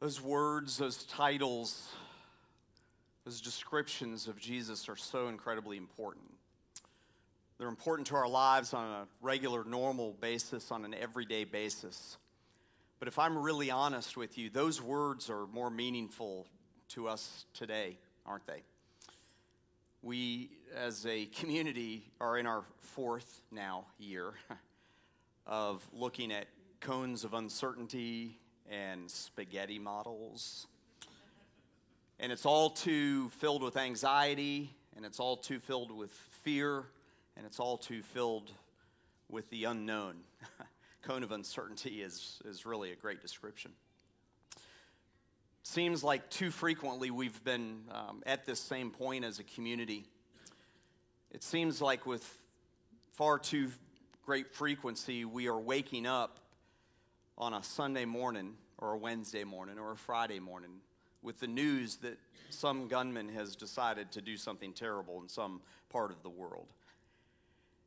Those words, those titles, those descriptions of Jesus are so incredibly important. They're important to our lives on a regular, normal basis, on an everyday basis. But if I'm really honest with you, those words are more meaningful to us today, aren't they? We, as a community, are in our fourth now year of looking at cones of uncertainty and spaghetti models. And it's all too filled with anxiety, and it's all too filled with fear, and it's all too filled with the unknown. Cone of uncertainty is, is really a great description. Seems like too frequently we've been um, at this same point as a community. It seems like with far too great frequency we are waking up on a Sunday morning or a Wednesday morning or a Friday morning with the news that some gunman has decided to do something terrible in some part of the world.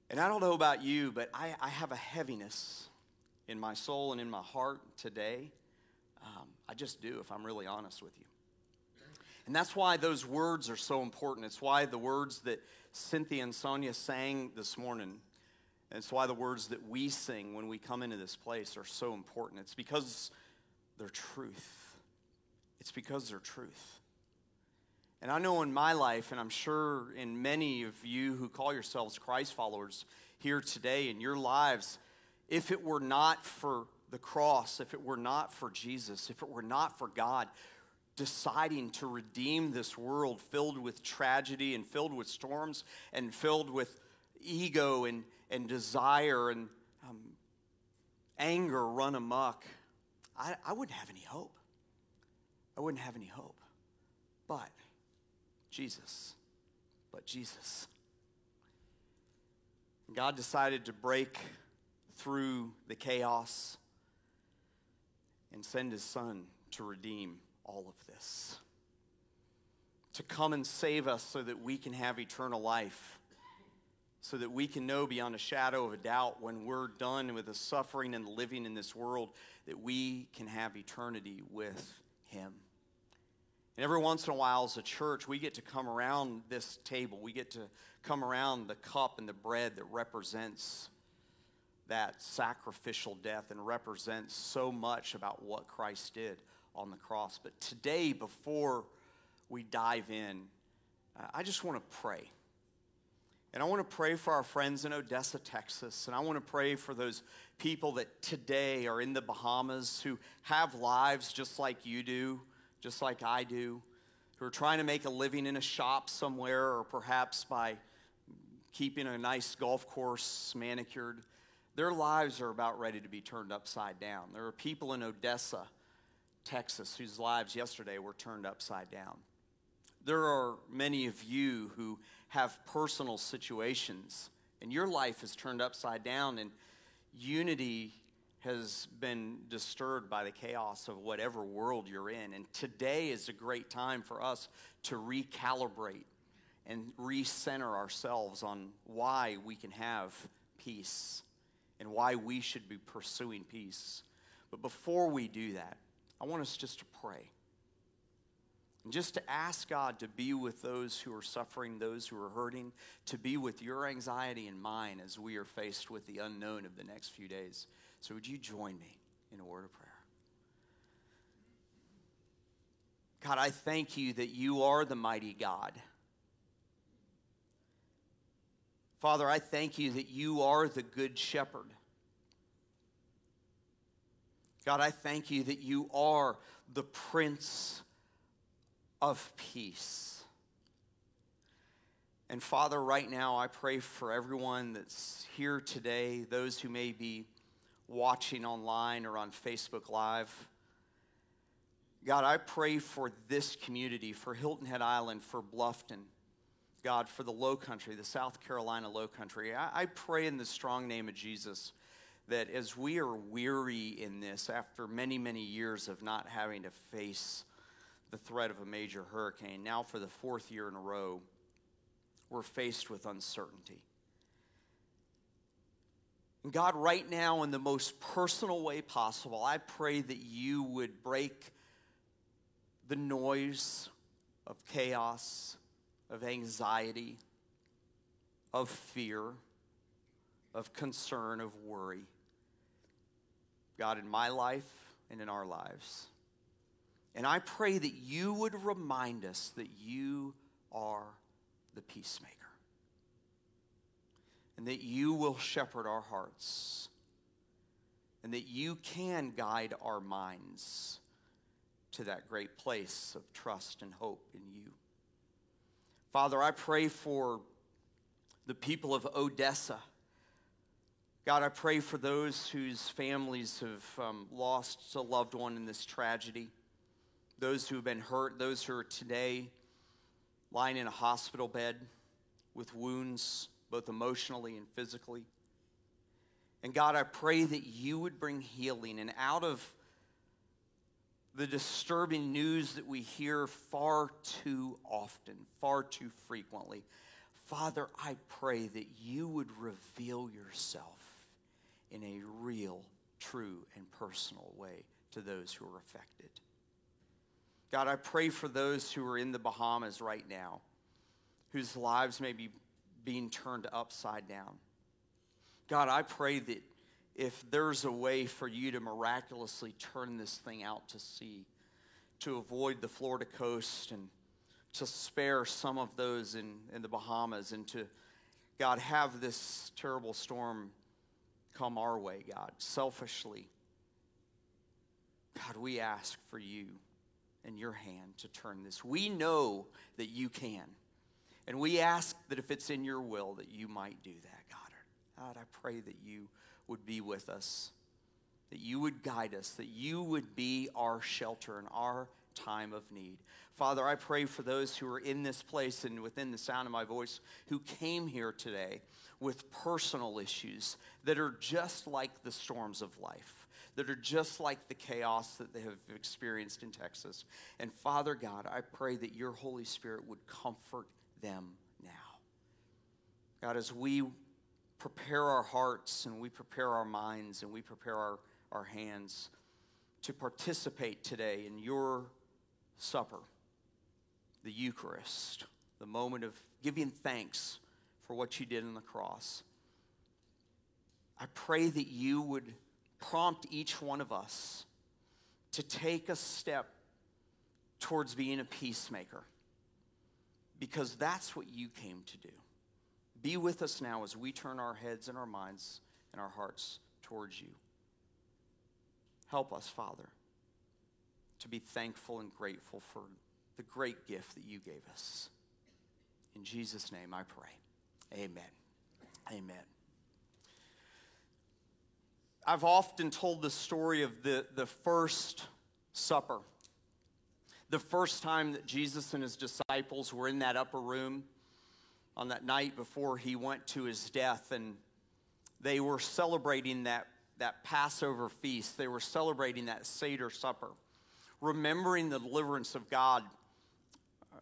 And I don't know about you, but I, I have a heaviness in my soul and in my heart today. Um, I just do, if I'm really honest with you. And that's why those words are so important. It's why the words that Cynthia and Sonia sang this morning it's why the words that we sing when we come into this place are so important. It's because they're truth. It's because they're truth. And I know in my life, and I'm sure in many of you who call yourselves Christ followers here today in your lives, if it were not for the cross, if it were not for Jesus, if it were not for God deciding to redeem this world filled with tragedy and filled with storms and filled with ego and, and desire and um, anger run amok, I, I wouldn't have any hope. I wouldn't have any hope. But Jesus, but Jesus. God decided to break through the chaos and send his son to redeem all of this. To come and save us so that we can have eternal life so that we can know beyond a shadow of a doubt when we're done with the suffering and living in this world that we can have eternity with Him. And every once in a while, as a church, we get to come around this table. We get to come around the cup and the bread that represents that sacrificial death and represents so much about what Christ did on the cross. But today, before we dive in, uh, I just want to pray. And I want to pray for our friends in Odessa, Texas. And I want to pray for those people that today are in the Bahamas who have lives just like you do, just like I do, who are trying to make a living in a shop somewhere or perhaps by keeping a nice golf course manicured. Their lives are about ready to be turned upside down. There are people in Odessa, Texas, whose lives yesterday were turned upside down. There are many of you who have personal situations, and your life is turned upside down, and unity has been disturbed by the chaos of whatever world you're in. And today is a great time for us to recalibrate and recenter ourselves on why we can have peace and why we should be pursuing peace. But before we do that, I want us just to pray. And just to ask God to be with those who are suffering, those who are hurting, to be with your anxiety and mine as we are faced with the unknown of the next few days. So, would you join me in a word of prayer? God, I thank you that you are the mighty God. Father, I thank you that you are the good shepherd. God, I thank you that you are the Prince of peace. And Father, right now, I pray for everyone that's here today, those who may be watching online or on Facebook Live. God, I pray for this community, for Hilton Head Island, for Bluffton. God, for the low country, the South Carolina low country. I, I pray in the strong name of Jesus that as we are weary in this, after many, many years of not having to face the threat of a major hurricane. Now, for the fourth year in a row, we're faced with uncertainty. And God, right now, in the most personal way possible, I pray that you would break the noise of chaos, of anxiety, of fear, of concern, of worry. God, in my life and in our lives. And I pray that you would remind us that you are the peacemaker and that you will shepherd our hearts and that you can guide our minds to that great place of trust and hope in you. Father, I pray for the people of Odessa. God, I pray for those whose families have um, lost a loved one in this tragedy, those who have been hurt, those who are today lying in a hospital bed with wounds, both emotionally and physically. And God, I pray that you would bring healing and out of the disturbing news that we hear far too often, far too frequently. Father, I pray that you would reveal yourself in a real, true, and personal way to those who are affected. God, I pray for those who are in the Bahamas right now, whose lives may be being turned upside down. God, I pray that if there's a way for you to miraculously turn this thing out to sea, to avoid the Florida coast and to spare some of those in, in the Bahamas and to, God, have this terrible storm come our way, God, selfishly. God, we ask for you and your hand to turn this. We know that you can. And we ask that if it's in your will, that you might do that, God. God, I pray that you would be with us, that you would guide us, that you would be our shelter in our time of need. Father, I pray for those who are in this place and within the sound of my voice who came here today with personal issues that are just like the storms of life, that are just like the chaos that they have experienced in Texas. And Father God, I pray that your Holy Spirit would comfort them now. God, as we prepare our hearts and we prepare our minds and we prepare our, our hands to participate today in your supper, the Eucharist, the moment of giving thanks for what you did on the cross. I pray that you would prompt each one of us to take a step towards being a peacemaker because that's what you came to do. Be with us now as we turn our heads and our minds and our hearts towards you. Help us, Father, to be thankful and grateful for the great gift that you gave us. In Jesus' name I pray. Amen. Amen. I've often told the story of the, the first supper. The first time that Jesus and his disciples were in that upper room on that night before he went to his death, and they were celebrating that, that Passover feast. They were celebrating that Seder supper, remembering the deliverance of God uh,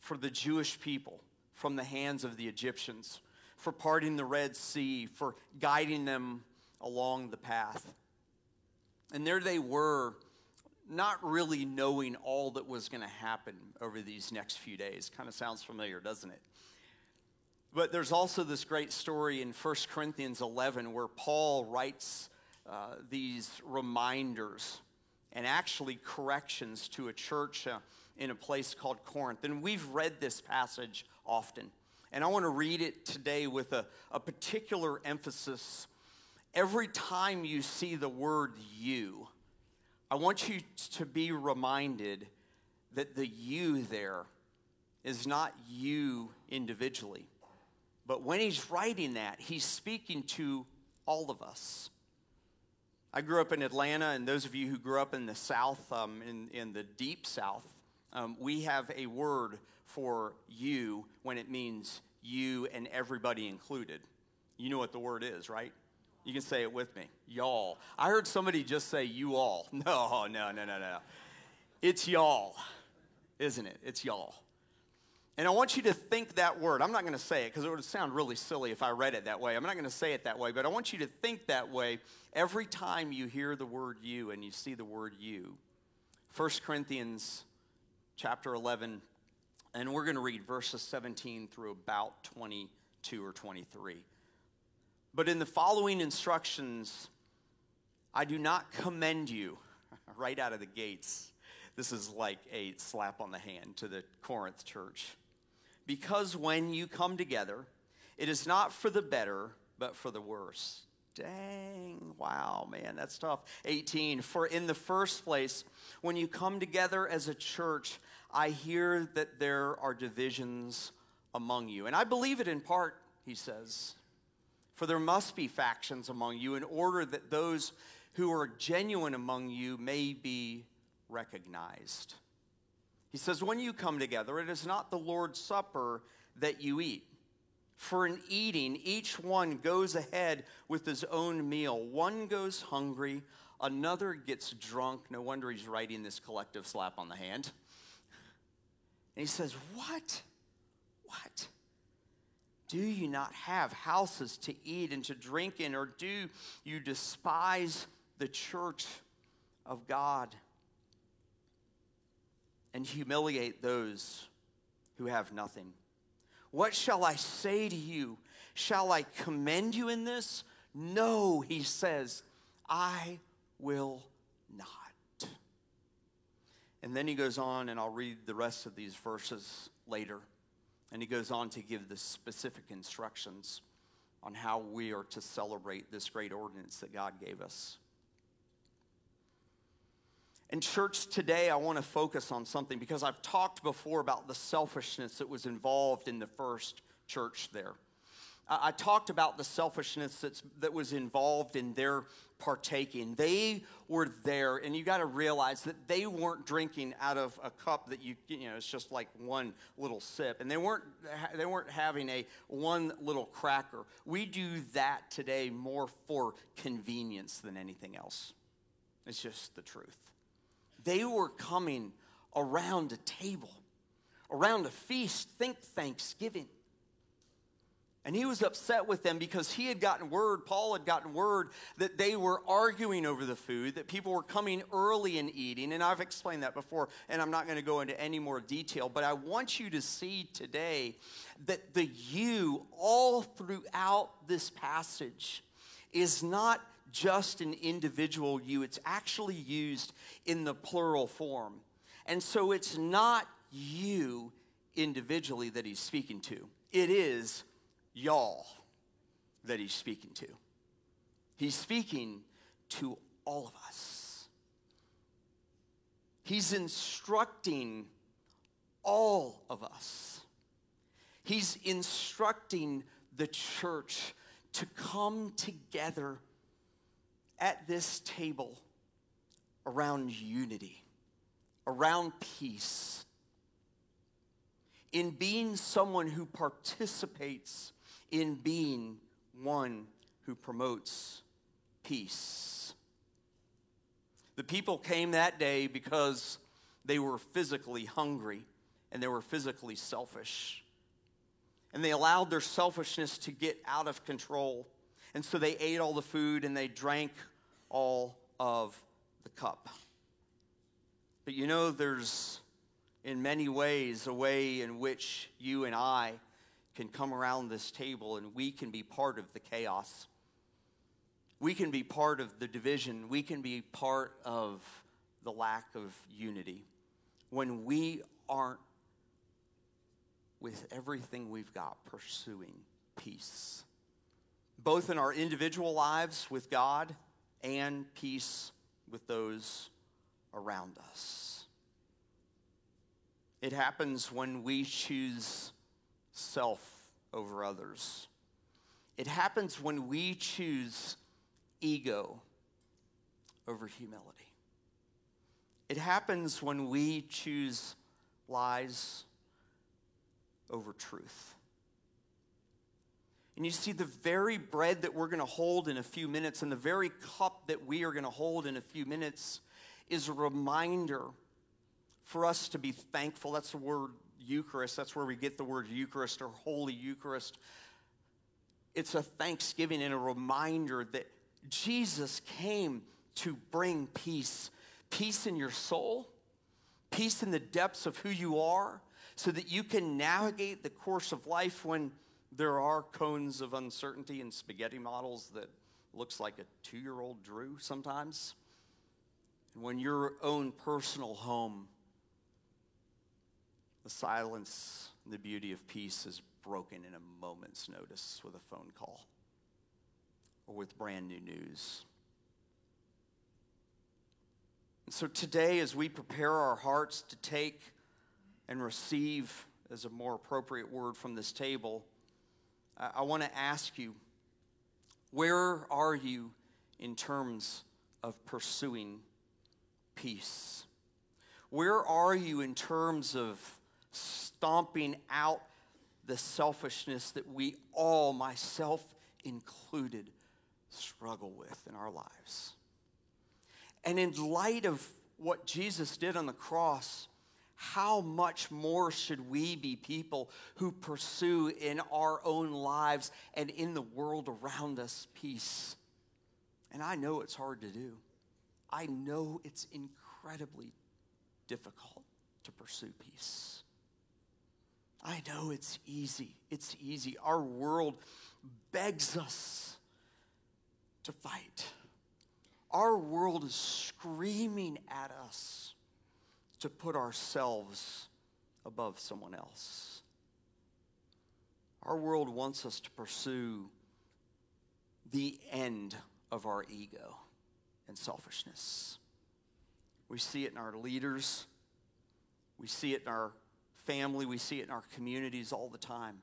for the Jewish people from the hands of the Egyptians, for parting the Red Sea, for guiding them along the path. And there they were, not really knowing all that was going to happen over these next few days. Kind of sounds familiar, doesn't it? But there's also this great story in 1 Corinthians 11 where Paul writes uh, these reminders and actually corrections to a church uh, in a place called Corinth. And we've read this passage often. And I want to read it today with a, a particular emphasis. Every time you see the word you, I want you to be reminded that the you there is not you individually but when he's writing that, he's speaking to all of us. I grew up in Atlanta, and those of you who grew up in the South, um, in, in the deep South, um, we have a word for you when it means you and everybody included. You know what the word is, right? You can say it with me. Y'all. I heard somebody just say you all. No, no, no, no, no. It's y'all, isn't it? It's y'all. And I want you to think that word. I'm not going to say it because it would sound really silly if I read it that way. I'm not going to say it that way, but I want you to think that way every time you hear the word you and you see the word you. 1 Corinthians chapter 11, and we're going to read verses 17 through about 22 or 23. But in the following instructions, I do not commend you right out of the gates. This is like a slap on the hand to the Corinth church. Because when you come together, it is not for the better, but for the worse. Dang, wow, man, that's tough. 18, for in the first place, when you come together as a church, I hear that there are divisions among you. And I believe it in part, he says. For there must be factions among you in order that those who are genuine among you may be recognized. He says, When you come together, it is not the Lord's Supper that you eat. For in eating, each one goes ahead with his own meal. One goes hungry, another gets drunk. No wonder he's writing this collective slap on the hand. And he says, What? What? Do you not have houses to eat and to drink in, or do you despise the church of God and humiliate those who have nothing? What shall I say to you? Shall I commend you in this? No, he says, I will not. And then he goes on, and I'll read the rest of these verses later. And he goes on to give the specific instructions on how we are to celebrate this great ordinance that God gave us. In church today, I want to focus on something because I've talked before about the selfishness that was involved in the first church there. I talked about the selfishness that's, that was involved in their partaking. They were there, and you got to realize that they weren't drinking out of a cup that you, you know, it's just like one little sip, and they weren't they weren't having a one little cracker. We do that today more for convenience than anything else. It's just the truth. They were coming around a table, around a feast. Think Thanksgiving. And he was upset with them because he had gotten word, Paul had gotten word, that they were arguing over the food, that people were coming early and eating. And I've explained that before, and I'm not going to go into any more detail. But I want you to see today that the you, all throughout this passage, is not just an individual you, it's actually used in the plural form. And so it's not you individually that he's speaking to, it is y'all that he's speaking to. He's speaking to all of us. He's instructing all of us. He's instructing the church to come together at this table around unity, around peace, in being someone who participates in being one who promotes peace. The people came that day because they were physically hungry and they were physically selfish. And they allowed their selfishness to get out of control. And so they ate all the food and they drank all of the cup. But you know, there's in many ways a way in which you and I can come around this table and we can be part of the chaos. We can be part of the division. We can be part of the lack of unity when we aren't with everything we've got pursuing peace, both in our individual lives with God and peace with those around us. It happens when we choose self over others. It happens when we choose ego over humility. It happens when we choose lies over truth. And you see, the very bread that we're going to hold in a few minutes and the very cup that we are going to hold in a few minutes is a reminder for us to be thankful. That's the word Eucharist. That's where we get the word Eucharist or Holy Eucharist. It's a thanksgiving and a reminder that Jesus came to bring peace peace in your soul, peace in the depths of who you are, so that you can navigate the course of life when there are cones of uncertainty and spaghetti models that looks like a two-year-old drew sometimes. And when your own personal home, the silence and the beauty of peace is broken in a moment's notice with a phone call or with brand new news. And so today, as we prepare our hearts to take and receive, as a more appropriate word from this table, I, I want to ask you where are you in terms of pursuing peace? Where are you in terms of stomping out the selfishness that we all, myself included, struggle with in our lives? And in light of what Jesus did on the cross, how much more should we be people who pursue in our own lives and in the world around us peace? And I know it's hard to do. I know it's incredibly difficult to pursue peace. I know it's easy. It's easy. Our world begs us to fight. Our world is screaming at us to put ourselves above someone else. Our world wants us to pursue the end of our ego and selfishness. We see it in our leaders, we see it in our family, we see it in our communities all the time.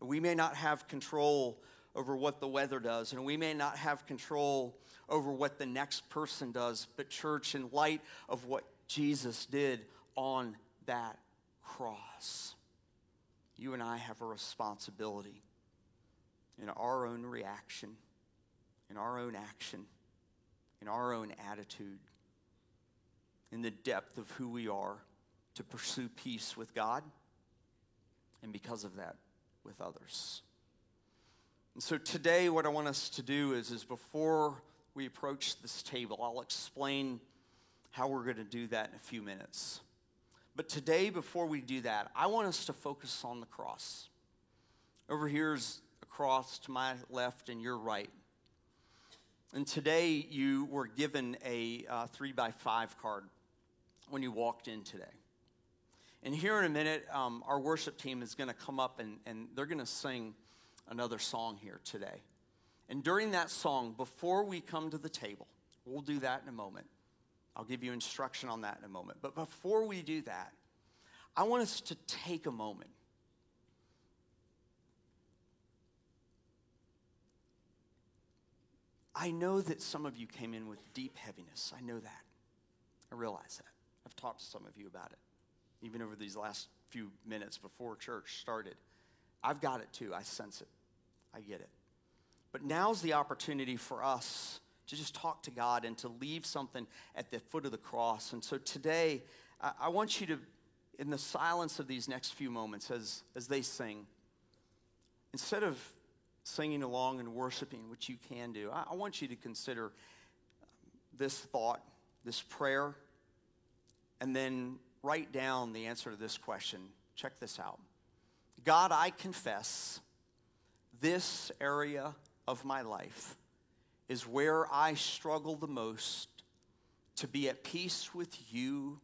We may not have control over what the weather does, and we may not have control over what the next person does. But, church, in light of what Jesus did on that cross, you and I have a responsibility in our own reaction, in our own action, in our own attitude, in the depth of who we are to pursue peace with God, and because of that, with others. And so today, what I want us to do is, is before we approach this table, I'll explain how we're going to do that in a few minutes. But today, before we do that, I want us to focus on the cross. Over here's a cross to my left and your right. And today, you were given a uh, three by five card when you walked in today. And here in a minute, um, our worship team is going to come up and, and they're going to sing another song here today. And during that song, before we come to the table, we'll do that in a moment. I'll give you instruction on that in a moment. But before we do that, I want us to take a moment. I know that some of you came in with deep heaviness. I know that. I realize that. I've talked to some of you about it, even over these last few minutes before church started. I've got it too. I sense it. I get it. But now's the opportunity for us to just talk to God and to leave something at the foot of the cross. And so today, I, want you to, in the silence of these next few moments, as, as they sing, instead of singing along and worshiping, which you can do, I, I want you to consider um, this thought, this prayer, and then write down the answer to this question. Check this out. God, I confess this area of my life is where I struggle the most to be at peace with you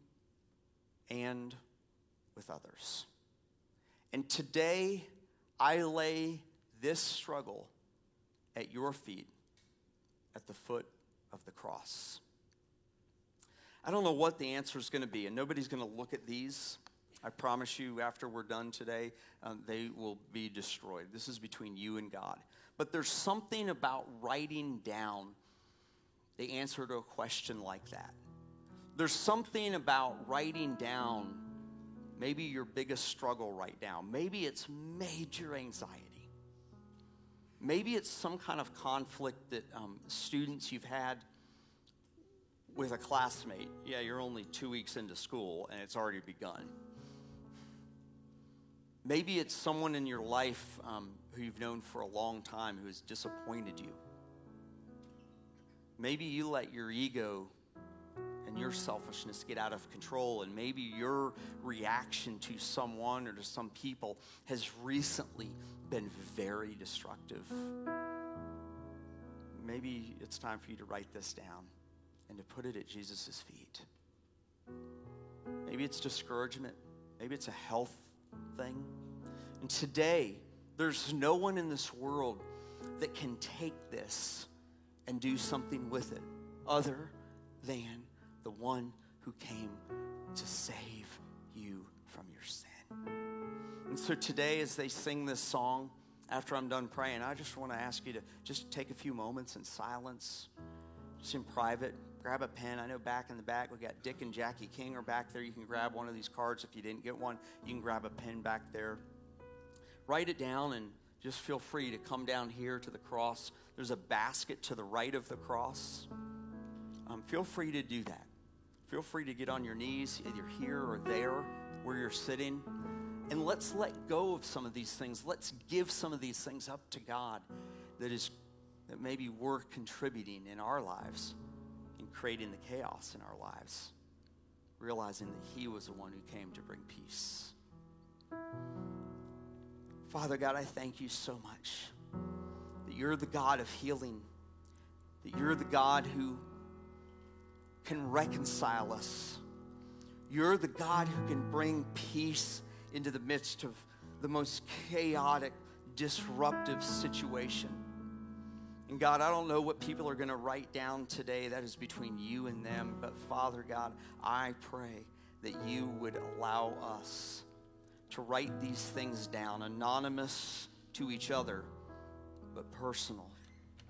and with others. And today, I lay this struggle at your feet at the foot of the cross. I don't know what the answer is going to be, and nobody's going to look at these I promise you, after we're done today, um, they will be destroyed. This is between you and God. But there's something about writing down the answer to a question like that. There's something about writing down maybe your biggest struggle right now. Maybe it's major anxiety. Maybe it's some kind of conflict that um, students you've had with a classmate. Yeah, you're only two weeks into school and it's already begun. Maybe it's someone in your life um, who you've known for a long time who has disappointed you. Maybe you let your ego and your selfishness get out of control, and maybe your reaction to someone or to some people has recently been very destructive. Maybe it's time for you to write this down and to put it at Jesus' feet. Maybe it's discouragement, maybe it's a health thing. And today, there's no one in this world that can take this and do something with it other than the one who came to save you from your sin. And so today, as they sing this song, after I'm done praying, I just want to ask you to just take a few moments in silence, just in private. Grab a pen. I know back in the back, we got Dick and Jackie King are back there. You can grab one of these cards. If you didn't get one, you can grab a pen back there. Write it down and just feel free to come down here to the cross. There's a basket to the right of the cross. Um, feel free to do that. Feel free to get on your knees, either here or there where you're sitting. And let's let go of some of these things. Let's give some of these things up to God that is that maybe we're contributing in our lives creating the chaos in our lives, realizing that He was the one who came to bring peace. Father God, I thank you so much that you're the God of healing, that you're the God who can reconcile us. You're the God who can bring peace into the midst of the most chaotic, disruptive situation. And God, I don't know what people are going to write down today. That is between you and them. But Father God, I pray that you would allow us to write these things down, anonymous to each other, but personal,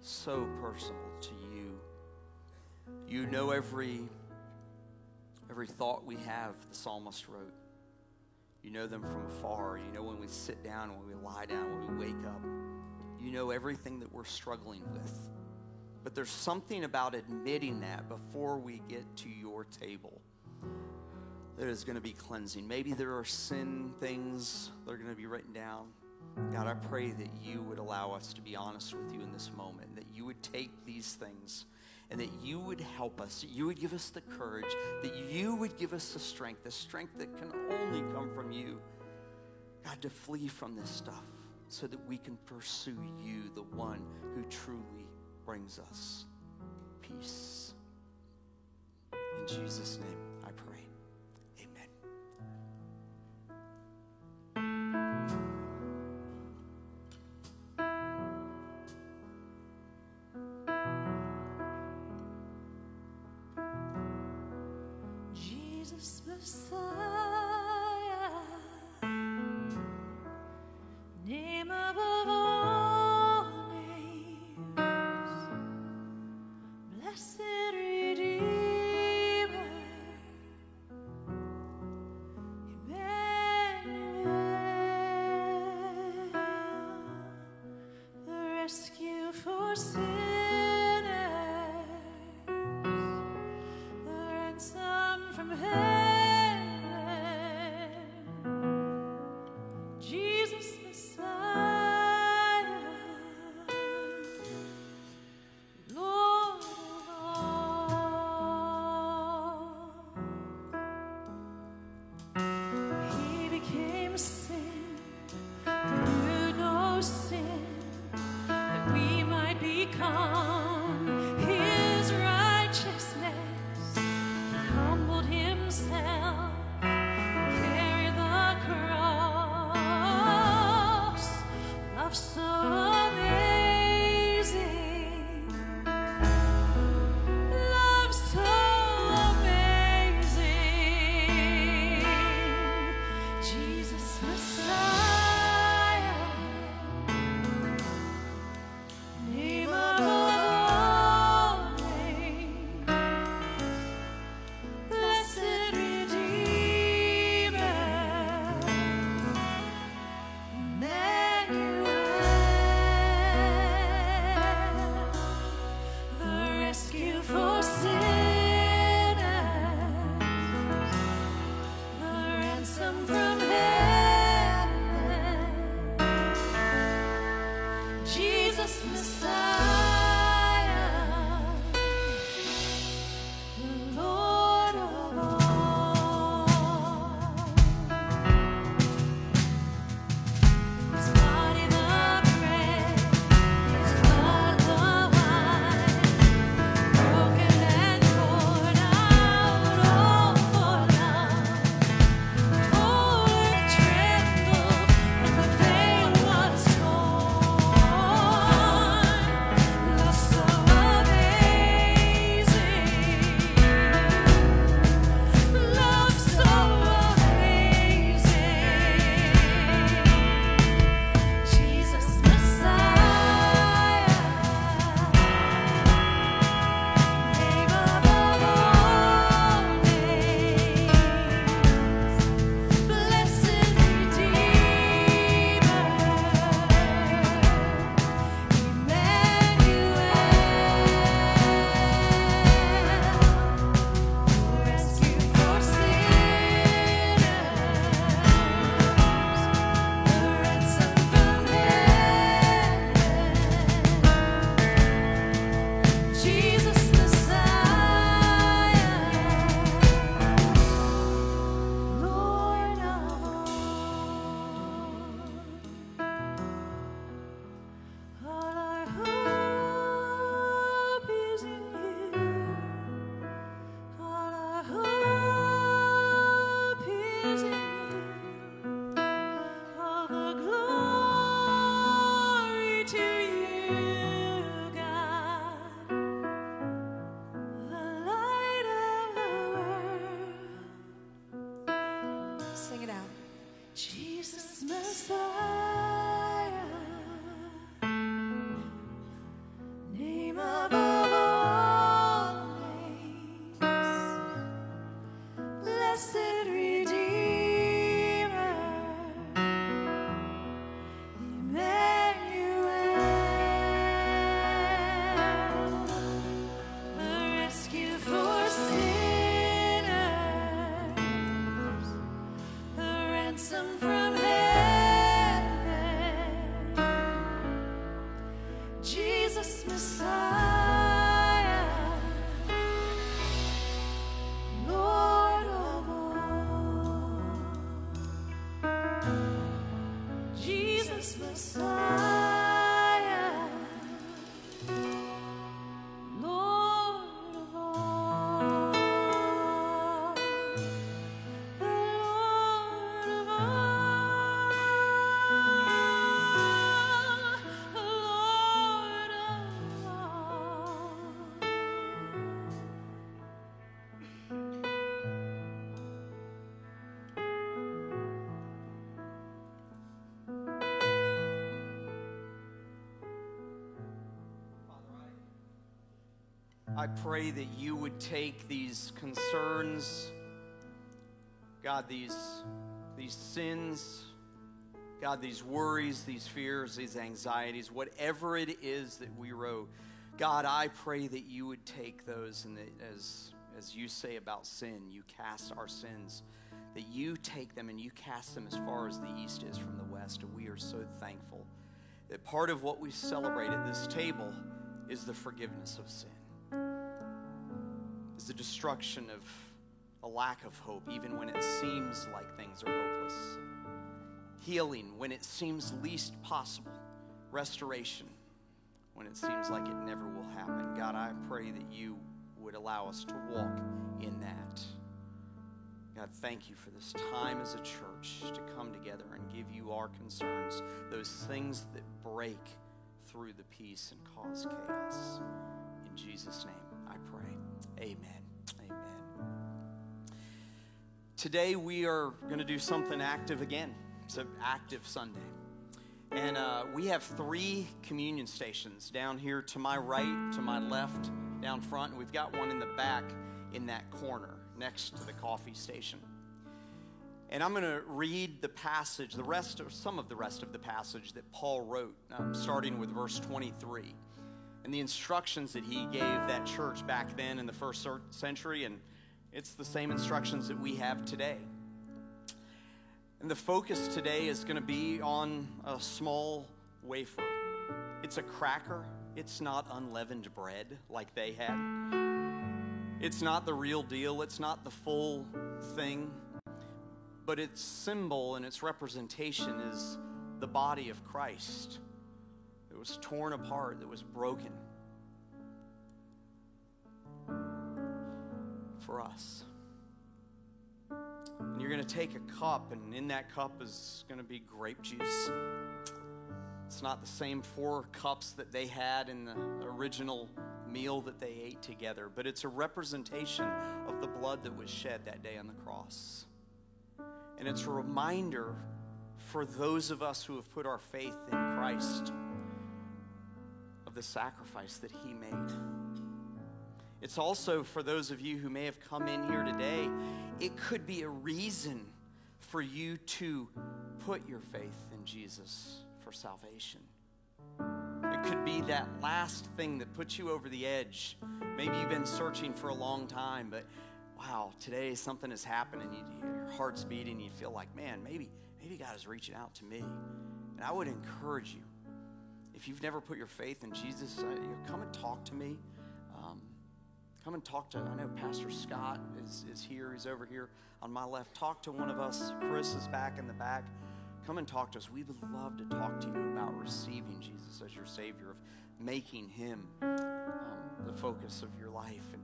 so personal to you. You know every every thought we have, the psalmist wrote. You know them from afar. You know when we sit down, when we lie down, when we wake up. You know everything that we're struggling with. But there's something about admitting that before we get to your table that is going to be cleansing. Maybe there are sin things that are going to be written down. God, I pray that you would allow us to be honest with you in this moment, that you would take these things and that you would help us, that you would give us the courage, that you would give us the strength, the strength that can only come from you, God, to flee from this stuff so that we can pursue you, the one who truly brings us peace. In Jesus' name. I pray that you would take these concerns, God, these, these sins, God, these worries, these fears, these anxieties, whatever it is that we wrote, God, I pray that you would take those and that as, as you say about sin, you cast our sins, that you take them and you cast them as far as the east is from the west. And we are so thankful that part of what we celebrate at this table is the forgiveness of sin the destruction of a lack of hope, even when it seems like things are hopeless. Healing when it seems least possible. Restoration when it seems like it never will happen. God, I pray that you would allow us to walk in that. God, thank you for this time as a church to come together and give you our concerns, those things that break through the peace and cause chaos. In Jesus' name, I pray. Amen. Amen. Today we are going to do something active again. It's an active Sunday. And uh, we have three communion stations down here to my right, to my left, down front. And we've got one in the back in that corner next to the coffee station. And I'm going to read the passage, the rest of some of the rest of the passage that Paul wrote, um, starting with verse 23 and the instructions that he gave that church back then in the first century, and it's the same instructions that we have today. And the focus today is going to be on a small wafer. It's a cracker, it's not unleavened bread like they had. It's not the real deal, it's not the full thing, but its symbol and its representation is the body of Christ was torn apart, that was broken for us. And you're going to take a cup, and in that cup is going to be grape juice. It's not the same four cups that they had in the original meal that they ate together, but it's a representation of the blood that was shed that day on the cross. And it's a reminder for those of us who have put our faith in Christ of the sacrifice that He made. It's also for those of you who may have come in here today, it could be a reason for you to put your faith in Jesus for salvation. It could be that last thing that puts you over the edge. Maybe you've been searching for a long time, but wow, today something has happened and you, your heart's beating you feel like, man, maybe, maybe God is reaching out to me. And I would encourage you, if you've never put your faith in Jesus, uh, you know, come and talk to me. Um, come and talk to, I know Pastor Scott is, is here. He's over here on my left. Talk to one of us. Chris is back in the back. Come and talk to us. We would love to talk to you about receiving Jesus as your Savior, of making Him um, the focus of your life. And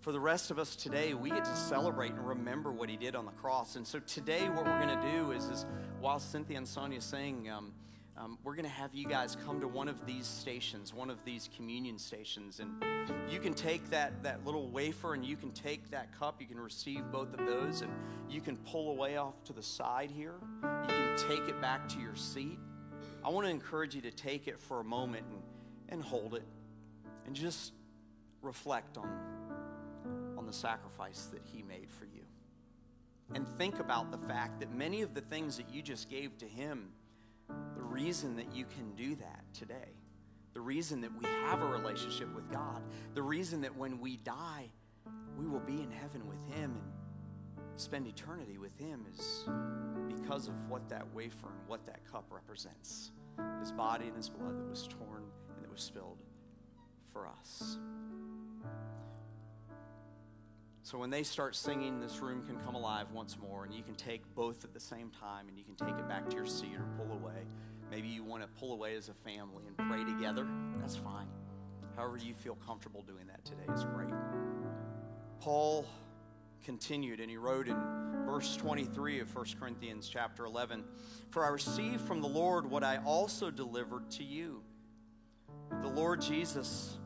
for the rest of us today, we get to celebrate and remember what He did on the cross. And so today, what we're going to do is, is while Cynthia and Sonia sing, um, um, we're going to have you guys come to one of these stations, one of these communion stations, and you can take that, that little wafer and you can take that cup. You can receive both of those, and you can pull away off to the side here. You can take it back to your seat. I want to encourage you to take it for a moment and, and hold it and just reflect on, on the sacrifice that He made for you. And think about the fact that many of the things that you just gave to Him reason that you can do that today, the reason that we have a relationship with God, the reason that when we die, we will be in heaven with Him and spend eternity with Him is because of what that wafer and what that cup represents His body and His blood that was torn and that was spilled for us. So when they start singing, this room can come alive once more, and you can take both at the same time, and you can take it back to your seat or pull away. Maybe you want to pull away as a family and pray together. That's fine. However, you feel comfortable doing that today is great. Paul continued, and he wrote in verse 23 of 1 Corinthians chapter 11 For I received from the Lord what I also delivered to you. The Lord Jesus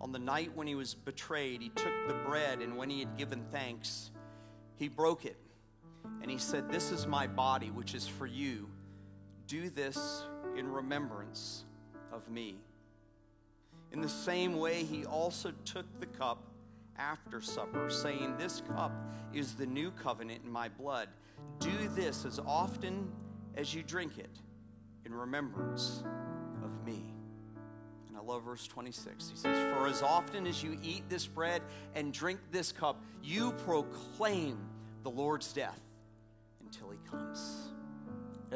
on the night when he was betrayed, he took the bread, and when he had given thanks, he broke it. And he said, This is my body, which is for you. Do this in remembrance of me. In the same way, he also took the cup after supper, saying, This cup is the new covenant in my blood. Do this as often as you drink it in remembrance of me And I love verse 26. He says, For as often as you eat this bread and drink this cup, you proclaim the Lord's death until he comes.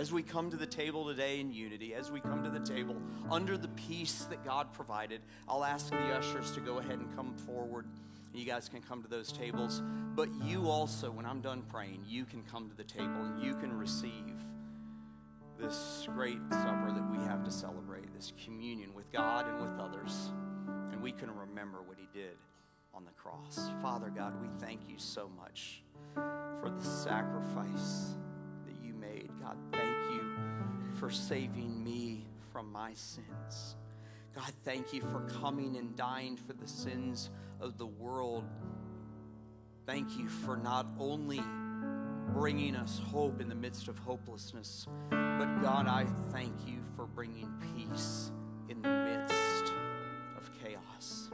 As we come to the table today in unity, as we come to the table under the peace that God provided, I'll ask the ushers to go ahead and come forward. You guys can come to those tables. But you also, when I'm done praying, you can come to the table and you can receive this great supper that we have to celebrate, this communion with God and with others. And we can remember what He did on the cross. Father God, we thank you so much for the sacrifice that you made. God, for saving me from my sins. God, thank you for coming and dying for the sins of the world. Thank you for not only bringing us hope in the midst of hopelessness. But God, I thank you for bringing peace in the midst of chaos.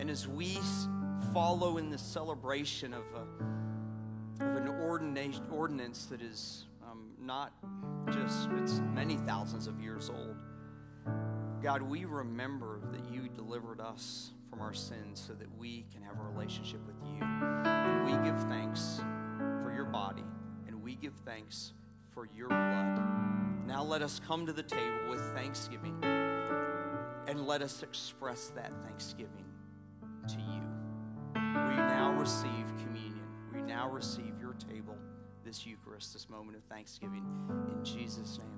And as we follow in the celebration of, a, of an ordinance that is um, not just, it's many thousands of years old, God, we remember that you delivered us from our sins so that we can have a relationship with you. And we give thanks for your body, and we give thanks for your blood. Now let us come to the table with thanksgiving, and let us express that thanksgiving to you. We now receive communion. We now receive this Eucharist, this moment of thanksgiving. In Jesus' name.